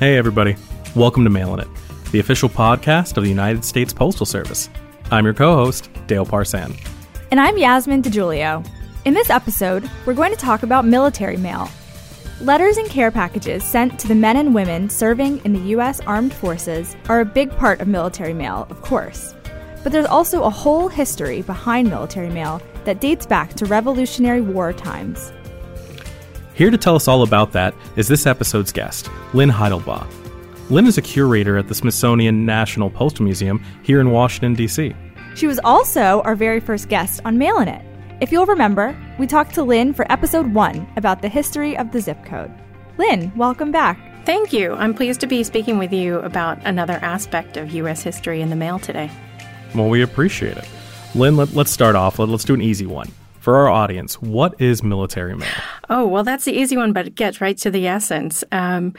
Hey, everybody. Welcome to Mailin' It, the official podcast of the United States Postal Service. I'm your co host, Dale Parsan. And I'm Yasmin DeJulio. In this episode, we're going to talk about military mail. Letters and care packages sent to the men and women serving in the U.S. Armed Forces are a big part of military mail, of course. But there's also a whole history behind military mail that dates back to Revolutionary War times. Here to tell us all about that is this episode's guest, Lynn Heidelbaugh. Lynn is a curator at the Smithsonian National Postal Museum here in Washington, D.C. She was also our very first guest on Mailin' It. If you'll remember, we talked to Lynn for episode one about the history of the zip code. Lynn, welcome back. Thank you. I'm pleased to be speaking with you about another aspect of U.S. history in the mail today. Well, we appreciate it. Lynn, let, us start off. Let, let's do an easy one for our audience, what is military mail? Oh, well, that's the easy one, but it gets right to the essence. Um,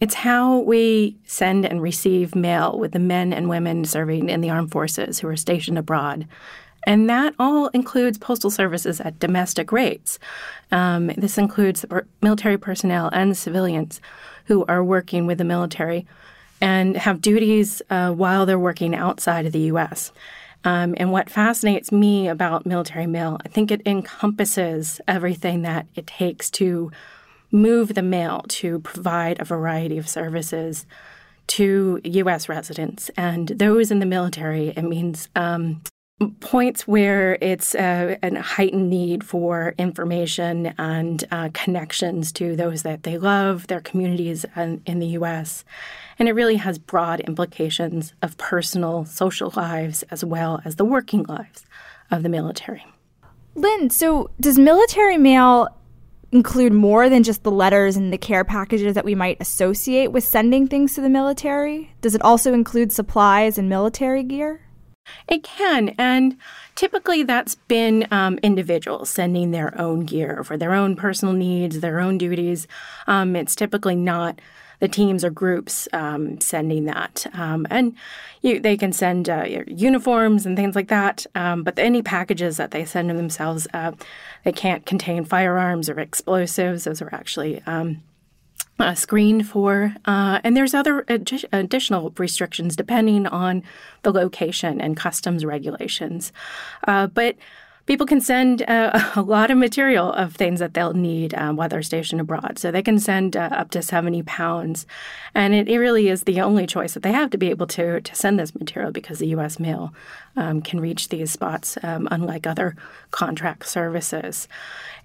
it's how we send and receive mail with the men and women serving in the armed forces who are stationed abroad. And that all includes postal services at domestic rates. Um, this includes military personnel and civilians who are working with the military and have duties uh, while they're working outside of the U.S. Um, and what fascinates me about military mail, I think it encompasses everything that it takes to move the mail to provide a variety of services to U.S. residents. And those in the military, it means um, points where it's a, a, heightened need for information and uh, connections to those that they love, their communities in, in the U.S. And it really has broad implications of personal, social lives as well as the working lives of the military. Lynn, so does military mail include more than just the letters and the care packages that we might associate with sending things to the military? Does it also include supplies and military gear? It can, and typically that's been um, individuals sending their own gear for their own personal needs, their own duties. Um, it's typically not the teams or groups um, sending that. Um, and you, they can send uh, uniforms and things like that, um, but any packages that they send to themselves, uh, they can't contain firearms or explosives. Those are actually um, uh, screened for. Uh, and there's other adi- additional restrictions depending on the location and customs regulations. Uh, but people can send uh, a lot of material of things that they'll need um, while they're stationed abroad. So they can send uh, up to 70 pounds. And it, it, really is the only choice that they have to be able to, to send this material because the U.S. mail um, can reach these spots, um, unlike other contract services.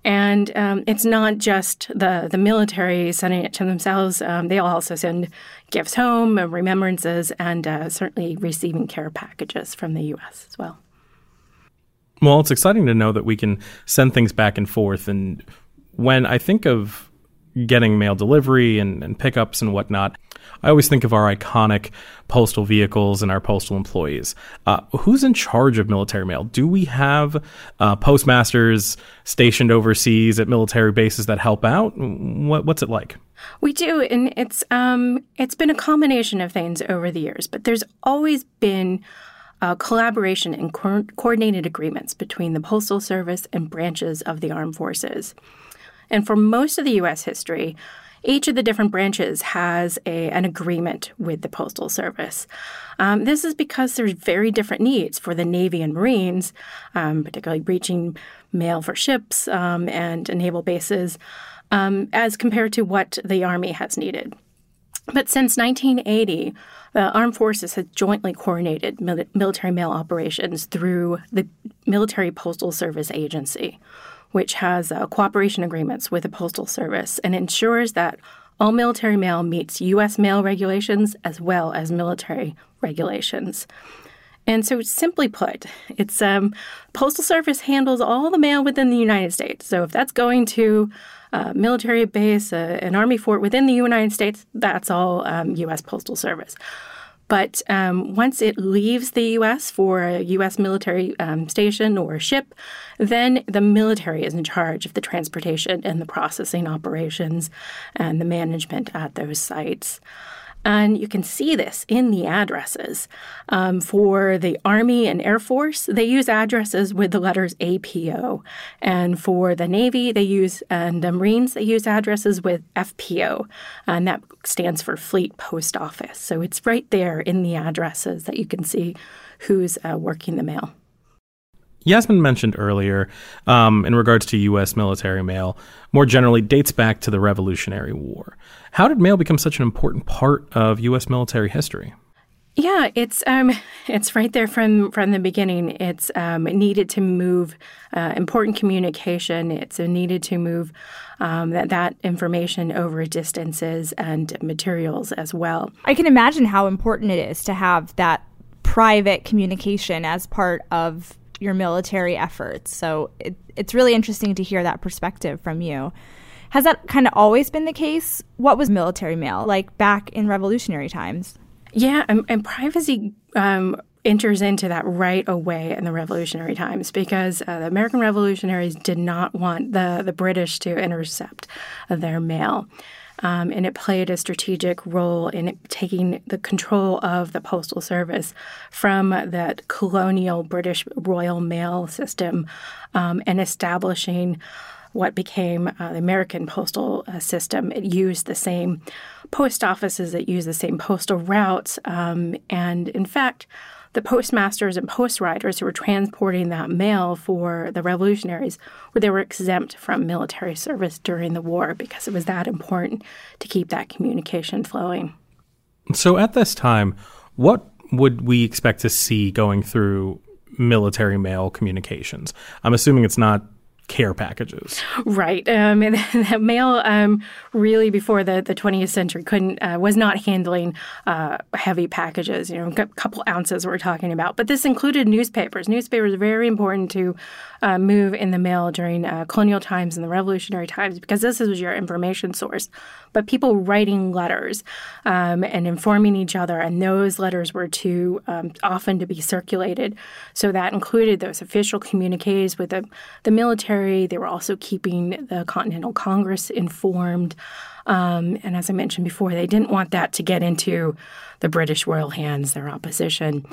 And um, it's not just the, the military sending it to themselves. Um, they also send gifts home, and remembrances, and uh, certainly receiving care packages from the U.S. as well. Well, it's exciting to know that we can send things back and forth. And when I think of getting mail delivery and, and pickups and whatnot, I always think of our iconic postal vehicles and our postal employees. Uh, who's in charge of military mail? Do we have uh, postmasters stationed overseas at military bases that help out? What, what's it like? We do, and it's um, it's been a combination of things over the years, but there's always been uh, collaboration and co- coordinated agreements between the Postal Service and branches of the armed forces. And for most of the U.S. history, each of the different branches has a, an agreement with the Postal Service. Um, this is because there's very different needs for the Navy and Marines, um, particularly reaching mail for ships um, and naval bases, um, as compared to what the Army has needed. But since 1980, the armed forces have jointly coordinated mil- military mail operations through the Military Postal Service Agency, which has uh, cooperation agreements with the Postal Service and ensures that all military mail meets U.S. mail regulations as well as military regulations. And so, simply put, it's um, Postal Service handles all the mail within the United States. So, if that's going to a military base, an army fort within the United States, that's all um, U.S. Postal Service. But um, once it leaves the U.S. for a U.S. military um, station or ship, then the military is in charge of the transportation and the processing operations and the management at those sites. And you can see this in the addresses. Um, for the Army and Air Force, they use addresses with the letters APO. And for the Navy, they use, and the Marines, they use addresses with FPO. And that stands for Fleet Post Office. So it's right there in the addresses that you can see who's uh, working the mail. Yasmin mentioned earlier, um, in regards to U.S. military mail, more generally dates back to the Revolutionary War. How did mail become such an important part of U.S. military history? Yeah, it's um, it's right there from from the beginning. It's um, needed to move uh, important communication. It's needed to move um, that that information over distances and materials as well. I can imagine how important it is to have that private communication as part of your military efforts. So it, it's really interesting to hear that perspective from you. Has that kind of always been the case? What was military mail like back in revolutionary times? Yeah, and, and privacy um, enters into that right away in the revolutionary times because uh, the American revolutionaries did not want the, the British to intercept their mail. Um, and it played a strategic role in taking the control of the postal service from that colonial British Royal Mail system um, and establishing what became uh, the American postal uh, system. It used the same post offices, it used the same postal routes, um, and in fact, the postmasters and post riders who were transporting that mail for the revolutionaries where they were exempt from military service during the war because it was that important to keep that communication flowing. So at this time, what would we expect to see going through military mail communications? I'm assuming it's not care packages. Right. Um, and the mail um, really before the, the 20th century couldn't uh, was not handling uh, heavy packages. You know, a couple ounces we're talking about. But this included newspapers. Newspapers are very important to uh, move in the mail during uh, colonial times and the revolutionary times because this was your information source. But people writing letters um, and informing each other, and those letters were too um, often to be circulated. So that included those official communiques with the, the military. They were also keeping the Continental Congress informed. Um, and as I mentioned before, they didn't want that to get into the British royal hands, their opposition.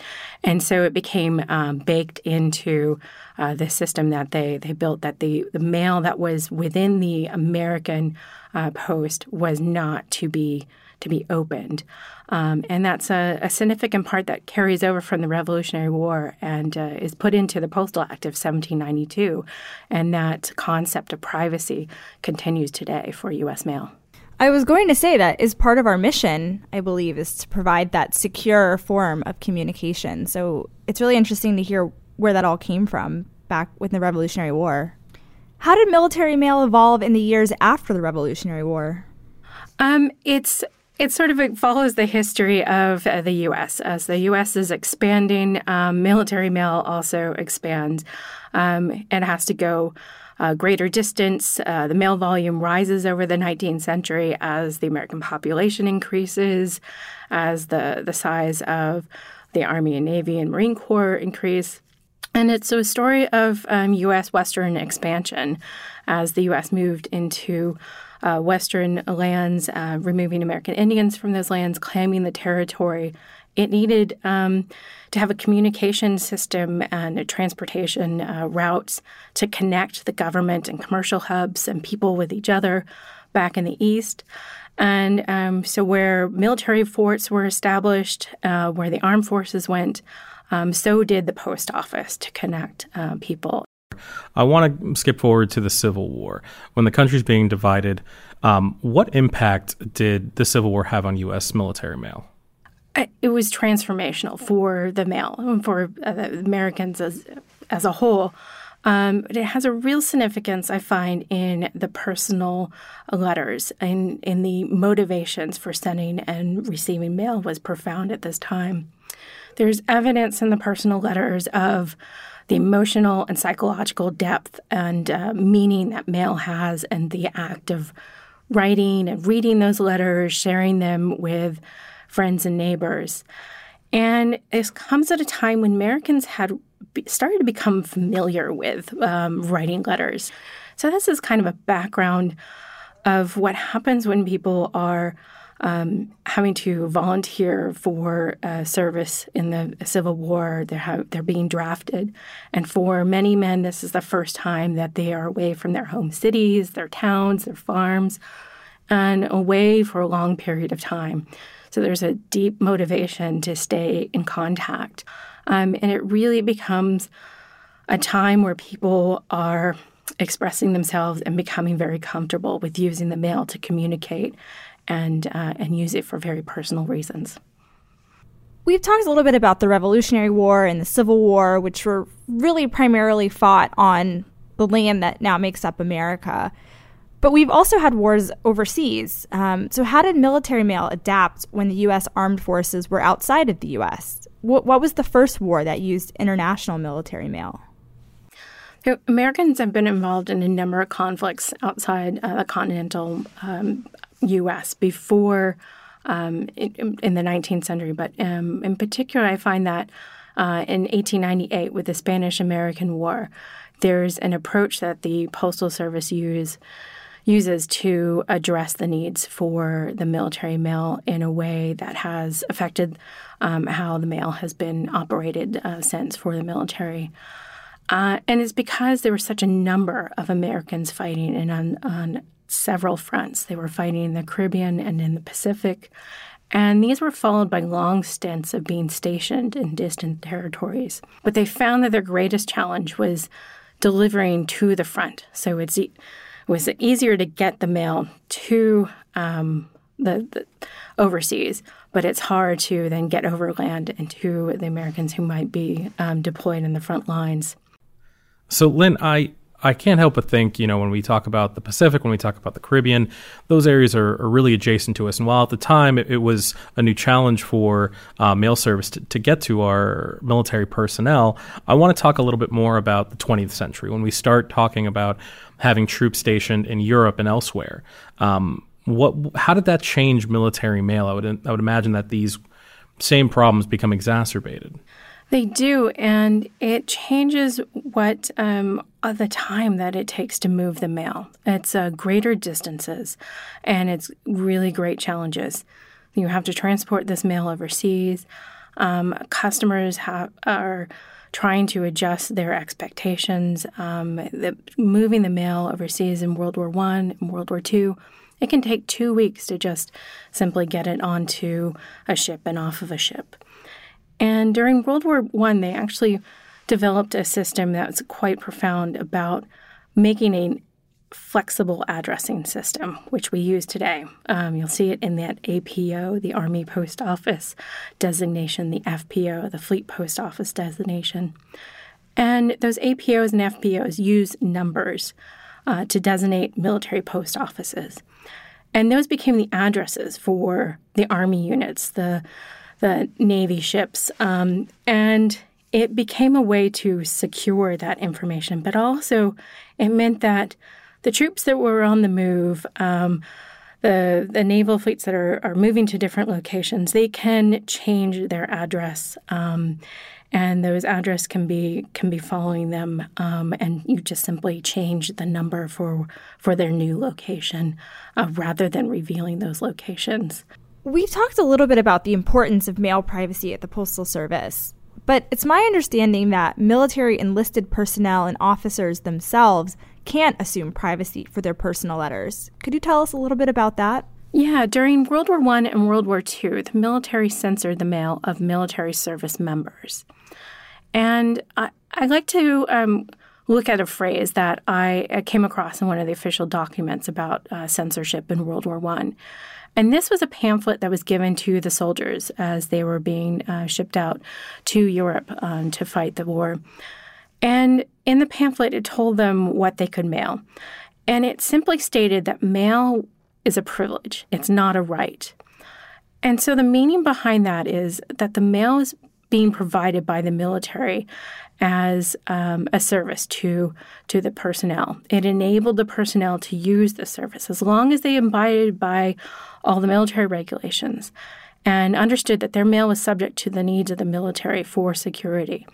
And so it became um, baked into uh, the system that they, they built that the, the mail that was within the American uh, post was not to be to be opened. Um, and that's a, a, significant part that carries over from the Revolutionary War and uh, is put into the Postal Act of 1792. And that concept of privacy continues today for U.S. mail. I was going to say that is part of our mission, I believe, is to provide that secure form of communication. So it's really interesting to hear where that all came from back with the Revolutionary War. How did military mail evolve in the years after the Revolutionary War? Um, it's it sort of follows the history of uh, the U.S. As the U.S. is expanding, um, military mail also expands um, and has to go uh, greater distance. Uh, the mail volume rises over the 19th century as the American population increases, as the, the size of the Army and Navy and Marine Corps increase. And it's a story of um, U.S. Western expansion as the U.S. moved into uh, Western lands, uh, removing American Indians from those lands, claiming the territory it needed um, to have a communication system and transportation uh, routes to connect the government and commercial hubs and people with each other back in the East. And um, so, where military forts were established, uh, where the armed forces went, um, so did the post office to connect uh, people. I want to skip forward to the Civil War. When the country's being divided, um, what impact did the Civil War have on U.S. military mail? It was transformational for the mail, and for uh, Americans as as a whole. Um, it has a real significance, I find, in the personal letters and in the motivations for sending and receiving mail was profound at this time. There's evidence in the personal letters of the emotional and psychological depth and uh, meaning that mail has, and the act of writing and reading those letters, sharing them with friends and neighbors. And it comes at a time when Americans had started to become familiar with um, writing letters. So, this is kind of a background of what happens when people are um, having to volunteer for uh, service in the Civil War. They're, ha- they're being drafted. And for many men, this is the first time that they are away from their home cities, their towns, their farms, and away for a long period of time. So there's a deep motivation to stay in contact. Um, and it really becomes a time where people are expressing themselves and becoming very comfortable with using the mail to communicate and uh, and use it for very personal reasons. We've talked a little bit about the Revolutionary War and the Civil War, which were really primarily fought on the land that now makes up America. But we've also had wars overseas. Um, so, how did military mail adapt when the U.S. armed forces were outside of the U.S.? What, what was the first war that used international military mail? Americans have been involved in a number of conflicts outside uh, the continental um, U.S. before um, in, in, the 19th century, but um, in particular, I find that uh, in 1898 with the Spanish American War, there's an approach that the Postal Service use, uses to address the needs for the military mail in a way that has affected um, how the mail has been operated uh, since for the military. Uh, and it's because there were such a number of Americans fighting and on, on several fronts. They were fighting in the Caribbean and in the Pacific. And these were followed by long stints of being stationed in distant territories. But they found that their greatest challenge was delivering to the front. So it's e- it was easier to get the mail to um, the, the, overseas, but it's hard to then get overland and to the Americans who might be um, deployed in the front lines. So, Lynn, I I can't help but think, you know, when we talk about the Pacific, when we talk about the Caribbean, those areas are, are really adjacent to us. And while at the time it, it was a new challenge for uh, mail service to, to, get to our military personnel, I want to talk a little bit more about the 20th century when we start talking about having troops stationed in Europe and elsewhere. Um, what, how did that change military mail? I would, I would imagine that these same problems become exacerbated. They do, and it changes what um, the time that it takes to move the mail. It's uh, greater distances, and it's really great challenges. You have to transport this mail overseas. Um, customers have, are trying to adjust their expectations. Um, the, moving the mail overseas in World War One and World War Two, it can take two weeks to just simply get it onto a ship and off of a ship. And during World War I, they actually developed a system that was quite profound about making a flexible addressing system, which we use today. Um, you'll see it in that APO, the Army Post Office designation, the FPO, the Fleet Post Office designation. And those APOs and FPOs use numbers uh, to designate military post offices. And those became the addresses for the Army units, the the Navy ships. Um, and it became a way to secure that information, but also it meant that the troops that were on the move, um, the the naval fleets that are, are moving to different locations, they can change their address, um, and those address can be can be following them, um, and you just simply change the number for for their new location, uh, rather than revealing those locations. We've talked a little bit about the importance of mail privacy at the Postal Service, but it's my understanding that military enlisted personnel and officers themselves can't assume privacy for their personal letters. Could you tell us a little bit about that? Yeah, during World War I and World War II, the military censored the mail of military service members. And I, I like to um, look at a phrase that I came across in one of the official documents about uh, censorship in World War I. And this was a pamphlet that was given to the soldiers as they were being uh, shipped out to Europe um, to fight the war. And in the pamphlet, it told them what they could mail. And it simply stated that mail is a privilege, it's not a right. And so the meaning behind that is that the mail is being provided by the military as um, a service to to the personnel. It enabled the personnel to use the service as long as they abided by all the military regulations and understood that their mail was subject to the needs of the military for security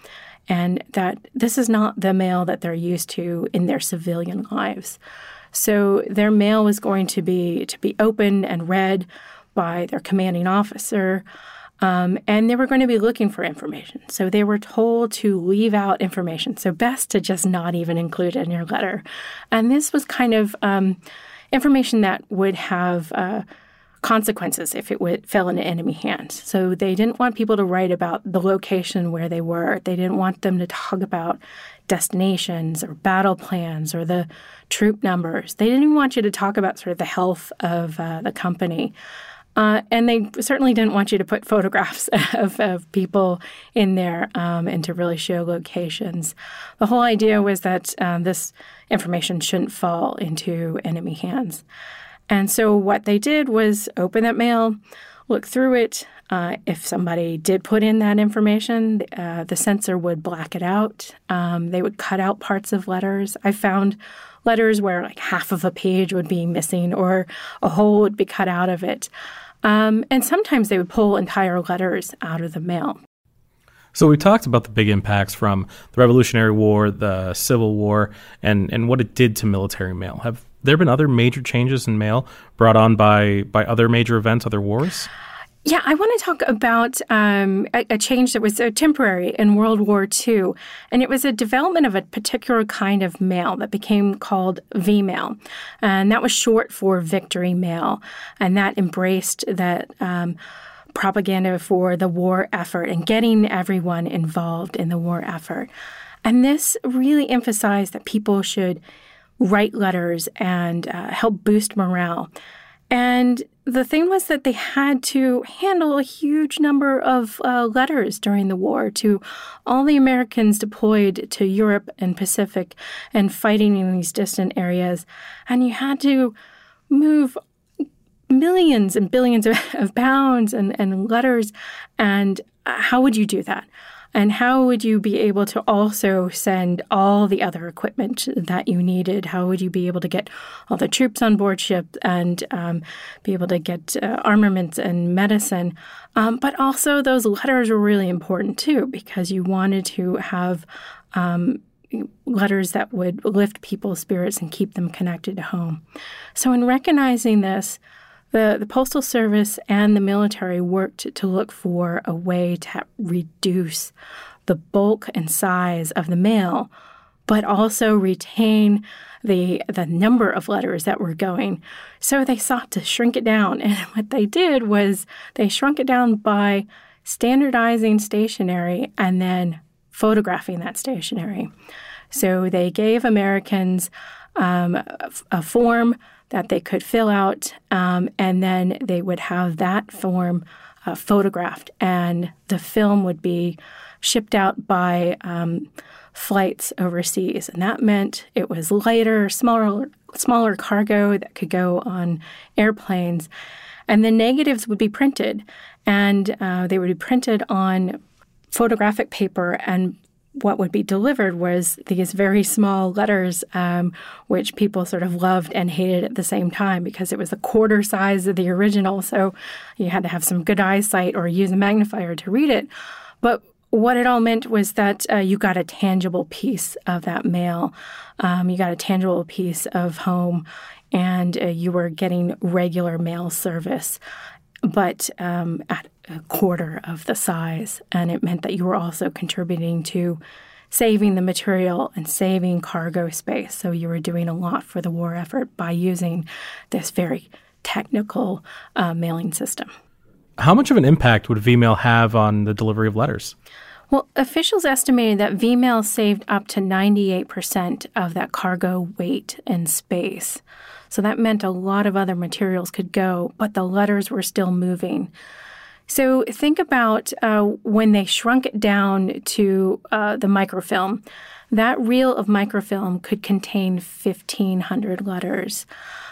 and that this is not the mail that they're used to in their civilian lives. So their mail was going to be to be open and read by their commanding officer. Um, and they were going to be looking for information. So they were told to leave out information. So, best to just not even include it in your letter. And this was kind of um, information that would have uh, consequences if it would, fell into enemy hands. So, they didn't want people to write about the location where they were, they didn't want them to talk about destinations or battle plans or the troop numbers. They didn't want you to talk about sort of the health of uh, the company. Uh, and they certainly didn't want you to put photographs of, of people in there um, and to really show locations. The whole idea was that um, this information shouldn't fall into enemy hands. And so what they did was open that mail, look through it. Uh, if somebody did put in that information, uh, the censor would black it out. Um, they would cut out parts of letters. I found letters where like half of a page would be missing or a hole would be cut out of it. Um, and sometimes they would pull entire letters out of the mail. So we talked about the big impacts from the Revolutionary War, the Civil War, and, and what it did to military mail. Have there been other major changes in mail brought on by, by other major events, other wars? Yeah, I want to talk about um, a, a, change that was uh, temporary in World War II. And it was a development of a particular kind of mail that became called V mail. And that was short for victory mail. And that embraced that. Um, propaganda for the war effort and getting everyone involved in the war effort. And this really emphasized that people should write letters and uh, help boost morale. And the thing was that they had to handle a huge number of uh, letters during the war to all the Americans deployed to Europe and Pacific and fighting in these distant areas. And you had to move millions and billions of, of pounds and, and letters. And uh, how would you do that? And how would you be able to also send all the other equipment that you needed? How would you be able to get all the troops on board ship and um, be able to get uh, armaments and medicine? Um, but also, those letters were really important too because you wanted to have um, letters that would lift people's spirits and keep them connected to home. So, in recognizing this, the, the Postal Service and the military worked to look for a way to reduce the bulk and size of the mail, but also retain the the number of letters that were going. So they sought to shrink it down. And what they did was they shrunk it down by standardizing stationery and then photographing that stationery. So they gave Americans um, a, a form that they could fill out, um, and then they would have that form uh, photographed, and the film would be shipped out by um, flights overseas, and that meant it was lighter, smaller, smaller cargo that could go on airplanes, and the negatives would be printed, and uh, they would be printed on photographic paper and what would be delivered was these very small letters, um, which people sort of loved and hated at the same time because it was a quarter size of the original. So you had to have some good eyesight or use a magnifier to read it. But what it all meant was that uh, you got a tangible piece of that mail, um, you got a tangible piece of home, and uh, you were getting regular mail service but um, at a quarter of the size. And it meant that you were also contributing to saving the material and saving cargo space. So you were doing a lot for the war effort by using this very technical uh, mailing system. How much of an impact would VMail have on the delivery of letters? Well, officials estimated that VMail saved up to 98% of that cargo weight and space. So that meant a lot of other materials could go, but the letters were still moving. So think about uh, when they shrunk it down to uh, the microfilm. That reel of microfilm could contain 1,500 letters.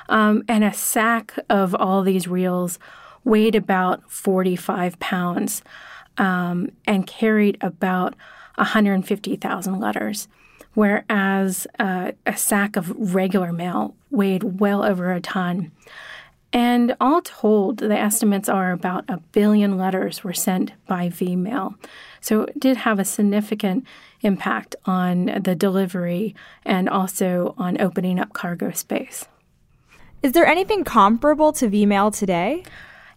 Um, and a sack of all these reels weighed about 45 pounds um, and carried about 150,000 letters whereas uh, a sack of regular mail weighed well over a ton. And all told, the estimates are about a billion letters were sent by V mail. So it did have a significant impact on the delivery and also on opening up cargo space. Is there anything comparable to V mail today?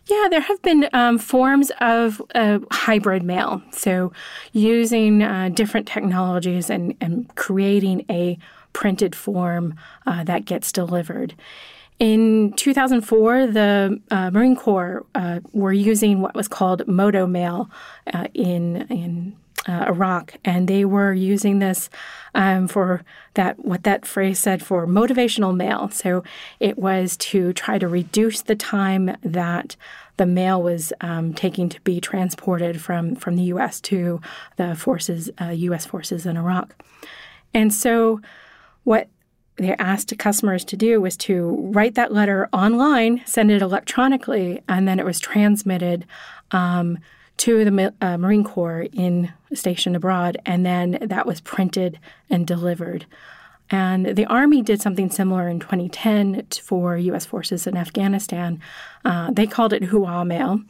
Yeah, there have been um, forms of uh, hybrid mail. So, using uh, different technologies and, and creating a printed form uh, that gets delivered. In 2004, the uh, Marine Corps uh, were using what was called Moto Mail uh, in in uh, Iraq, and they were using this um, for that what that phrase said for motivational mail. So it was to try to reduce the time that the mail was um, taking to be transported from from the U.S. to the forces, uh, U.S. forces in Iraq, and so what they asked customers to do was to write that letter online, send it electronically, and then it was transmitted um, to the uh, Marine Corps in stationed abroad, and then that was printed and delivered. And the Army did something similar in 2010 for U.S. forces in Afghanistan. Uh, they called it Hooah Mail.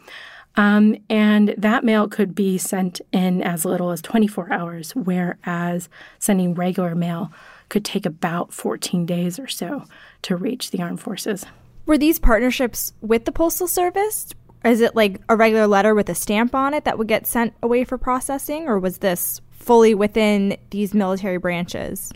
Um, and that mail could be sent in as little as 24 hours, whereas sending regular mail could take about 14 days or so to reach the armed forces. Were these partnerships with the Postal Service? Is it like a regular letter with a stamp on it that would get sent away for processing, or was this fully within these military branches?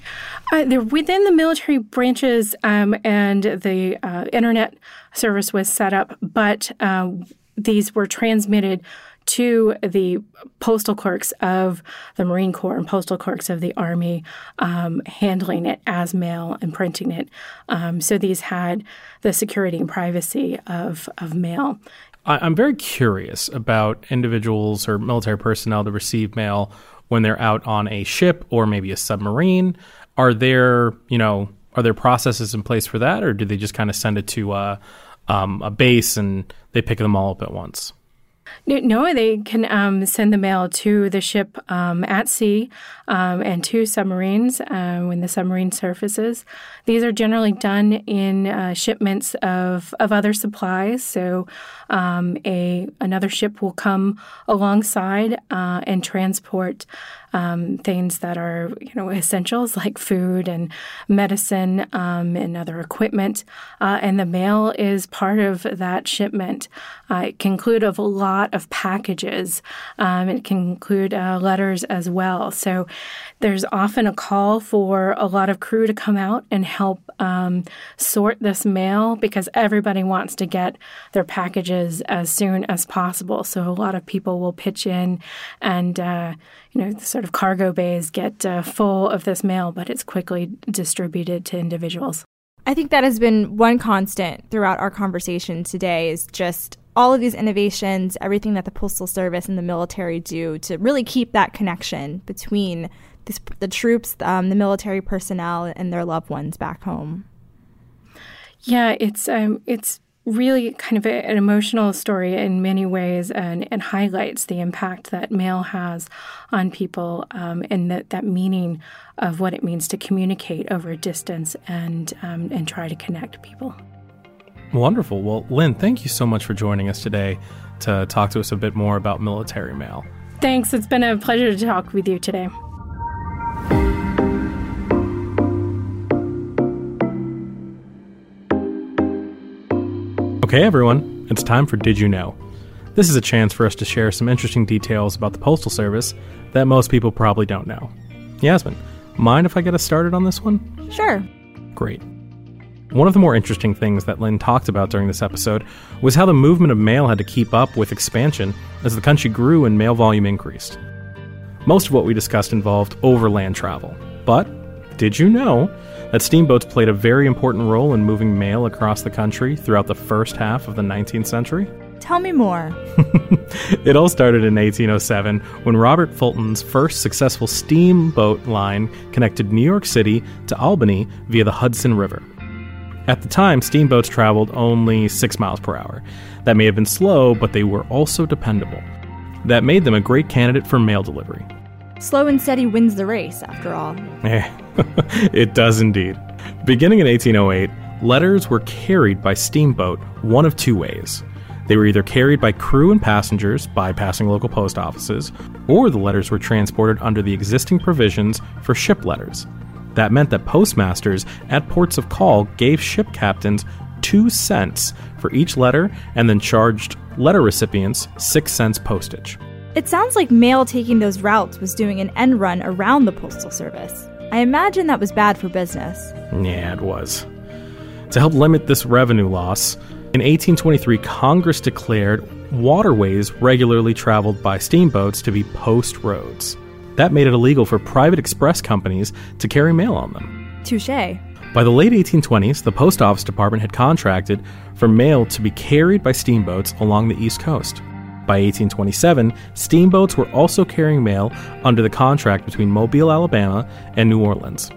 Uh, they're within the military branches, um, and the uh, internet service was set up, but uh, these were transmitted to the postal clerks of the Marine Corps and postal clerks of the Army um, handling it as mail and printing it. Um, so these had the security and privacy of, of mail. I'm very curious about individuals or military personnel to receive mail when they're out on a ship or maybe a submarine. Are there, you know, are there processes in place for that, or do they just kind of send it to uh, um, a base and they pick them all up at once? No, they can um, send the mail to the ship um, at sea um, and to submarines uh, when the submarine surfaces. These are generally done in uh, shipments of, of other supplies. So um, a another ship will come alongside uh, and transport um, things that are you know essentials like food and medicine um, and other equipment. Uh, and the mail is part of that shipment. Uh, it can include a lot of packages. Um, it can include uh, letters as well. So there's often a call for a lot of crew to come out and help um, sort this mail because everybody wants to get their packages as soon as possible. So a lot of people will pitch in and uh, you know, the sort of cargo bays get uh, full of this mail, but it's quickly distributed to individuals. I think that has been one constant throughout our conversation today is just all of these innovations, everything that the Postal Service and the military do to really keep that connection between this, the troops, um, the military personnel, and their loved ones back home. Yeah, it's um, it's really kind of a, an emotional story in many ways and, and, highlights the impact that mail has on people um, and that, that meaning of what it means to communicate over a distance and, um, and try to connect people. Wonderful. Well, Lynn, thank you so much for joining us today to talk to us a bit more about military mail. Thanks. It's been a pleasure to talk with you today. Okay, everyone, it's time for Did You Know? This is a chance for us to share some interesting details about the Postal Service that most people probably don't know. Yasmin, mind if I get us started on this one? Sure. Great. One of the more interesting things that Lynn talked about during this episode was how the movement of mail had to keep up with expansion as the country grew and mail volume increased. Most of what we discussed involved overland travel, but did you know that steamboats played a very important role in moving mail across the country throughout the first half of the 19th century? Tell me more. it all started in 1807 when Robert Fulton's first successful steamboat line connected New York City to Albany via the Hudson River. At the time, steamboats traveled only 6 miles per hour. That may have been slow, but they were also dependable. That made them a great candidate for mail delivery. Slow and steady wins the race, after all. Eh, it does indeed. Beginning in 1808, letters were carried by steamboat one of two ways. They were either carried by crew and passengers, bypassing local post offices, or the letters were transported under the existing provisions for ship letters. That meant that postmasters at ports of call gave ship captains two cents for each letter and then charged letter recipients 6 cents postage. It sounds like mail taking those routes was doing an end run around the Postal Service. I imagine that was bad for business. Yeah, it was. To help limit this revenue loss, in 1823, Congress declared waterways regularly traveled by steamboats to be post roads. That made it illegal for private express companies to carry mail on them. Touche. By the late 1820s, the Post Office Department had contracted for mail to be carried by steamboats along the East Coast. By 1827, steamboats were also carrying mail under the contract between Mobile, Alabama, and New Orleans.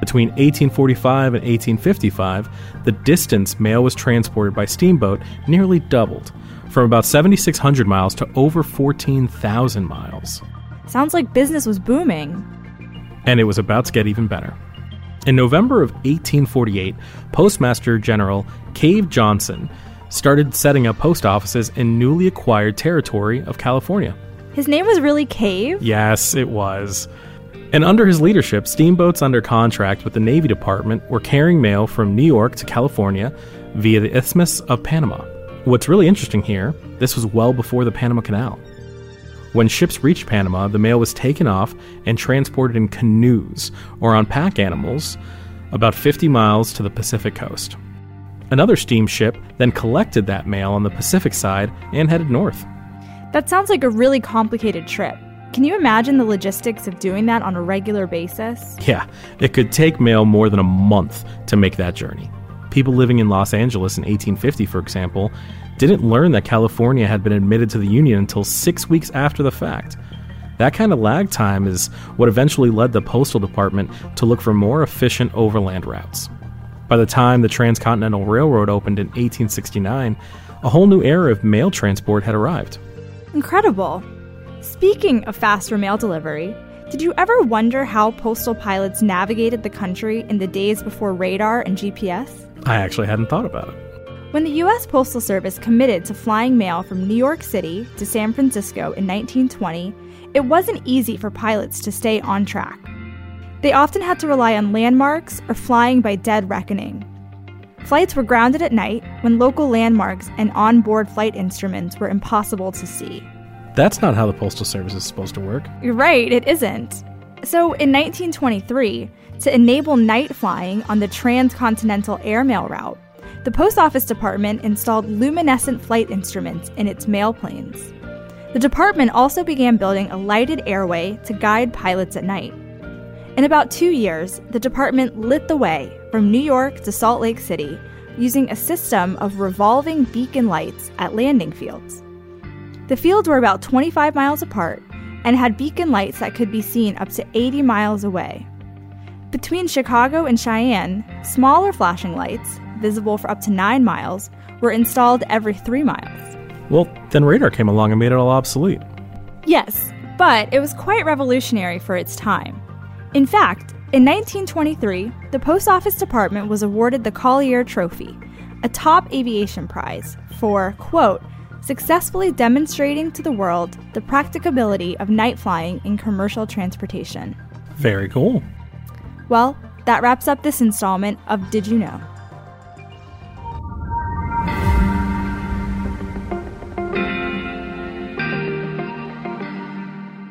Between 1845 and 1855, the distance mail was transported by steamboat nearly doubled, from about 7,600 miles to over 14,000 miles. Sounds like business was booming. And it was about to get even better. In November of 1848, Postmaster General Cave Johnson started setting up post offices in newly acquired territory of California. His name was really Cave? Yes, it was. And under his leadership, steamboats under contract with the Navy Department were carrying mail from New York to California via the Isthmus of Panama. What's really interesting here, this was well before the Panama Canal. When ships reached Panama, the mail was taken off and transported in canoes or on pack animals about 50 miles to the Pacific coast. Another steamship then collected that mail on the Pacific side and headed north. That sounds like a really complicated trip. Can you imagine the logistics of doing that on a regular basis? Yeah, it could take mail more than a month to make that journey. People living in Los Angeles in 1850, for example, didn't learn that California had been admitted to the Union until six weeks after the fact. That kind of lag time is what eventually led the Postal Department to look for more efficient overland routes. By the time the Transcontinental Railroad opened in 1869, a whole new era of mail transport had arrived. Incredible. Speaking of faster mail delivery, did you ever wonder how postal pilots navigated the country in the days before radar and GPS? I actually hadn't thought about it. When the U.S. Postal Service committed to flying mail from New York City to San Francisco in 1920, it wasn't easy for pilots to stay on track. They often had to rely on landmarks or flying by dead reckoning. Flights were grounded at night when local landmarks and onboard flight instruments were impossible to see. That's not how the Postal Service is supposed to work. You're right, it isn't. So, in 1923, to enable night flying on the transcontinental airmail route, the Post Office Department installed luminescent flight instruments in its mail planes. The department also began building a lighted airway to guide pilots at night. In about two years, the department lit the way from New York to Salt Lake City using a system of revolving beacon lights at landing fields. The fields were about 25 miles apart and had beacon lights that could be seen up to 80 miles away. Between Chicago and Cheyenne, smaller flashing lights, visible for up to 9 miles, were installed every 3 miles. Well, then radar came along and made it all obsolete. Yes, but it was quite revolutionary for its time. In fact, in 1923, the Post Office Department was awarded the Collier Trophy, a top aviation prize, for, quote, successfully demonstrating to the world the practicability of night flying in commercial transportation. Very cool. Well, that wraps up this installment of Did You Know?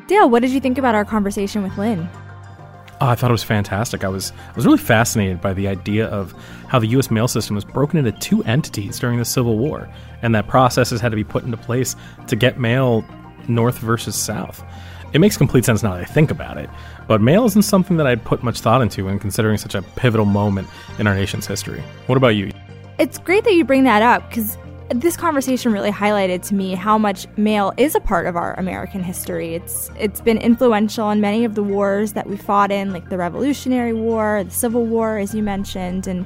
Dale, what did you think about our conversation with Lynn? Oh, I thought it was fantastic. I was I was really fascinated by the idea of how the U.S. mail system was broken into two entities during the Civil War, and that processes had to be put into place to get mail north versus south. It makes complete sense now that I think about it, but mail isn't something that I'd put much thought into when considering such a pivotal moment in our nation's history. What about you? It's great that you bring that up because this conversation really highlighted to me how much mail is a part of our American history. It's it's been influential in many of the wars that we fought in, like the Revolutionary War, the Civil War, as you mentioned, and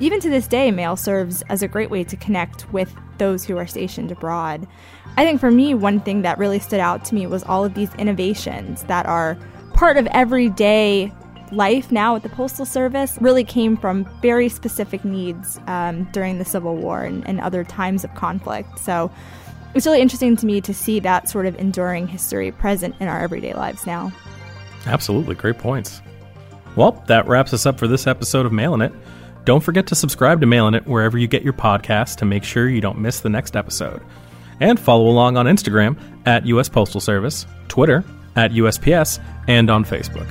even to this day, mail serves as a great way to connect with those who are stationed abroad. I think for me, one thing that really stood out to me was all of these innovations that are part of everyday life now at the Postal Service really came from very specific needs um, during the Civil War and, and other times of conflict. So it's really interesting to me to see that sort of enduring history present in our everyday lives now. Absolutely. Great points. Well, that wraps us up for this episode of Mailin' It. Don't forget to subscribe to Mailin' It wherever you get your podcasts to make sure you don't miss the next episode. and follow along on Instagram at US Postal Service, Twitter at USPS, and on Facebook.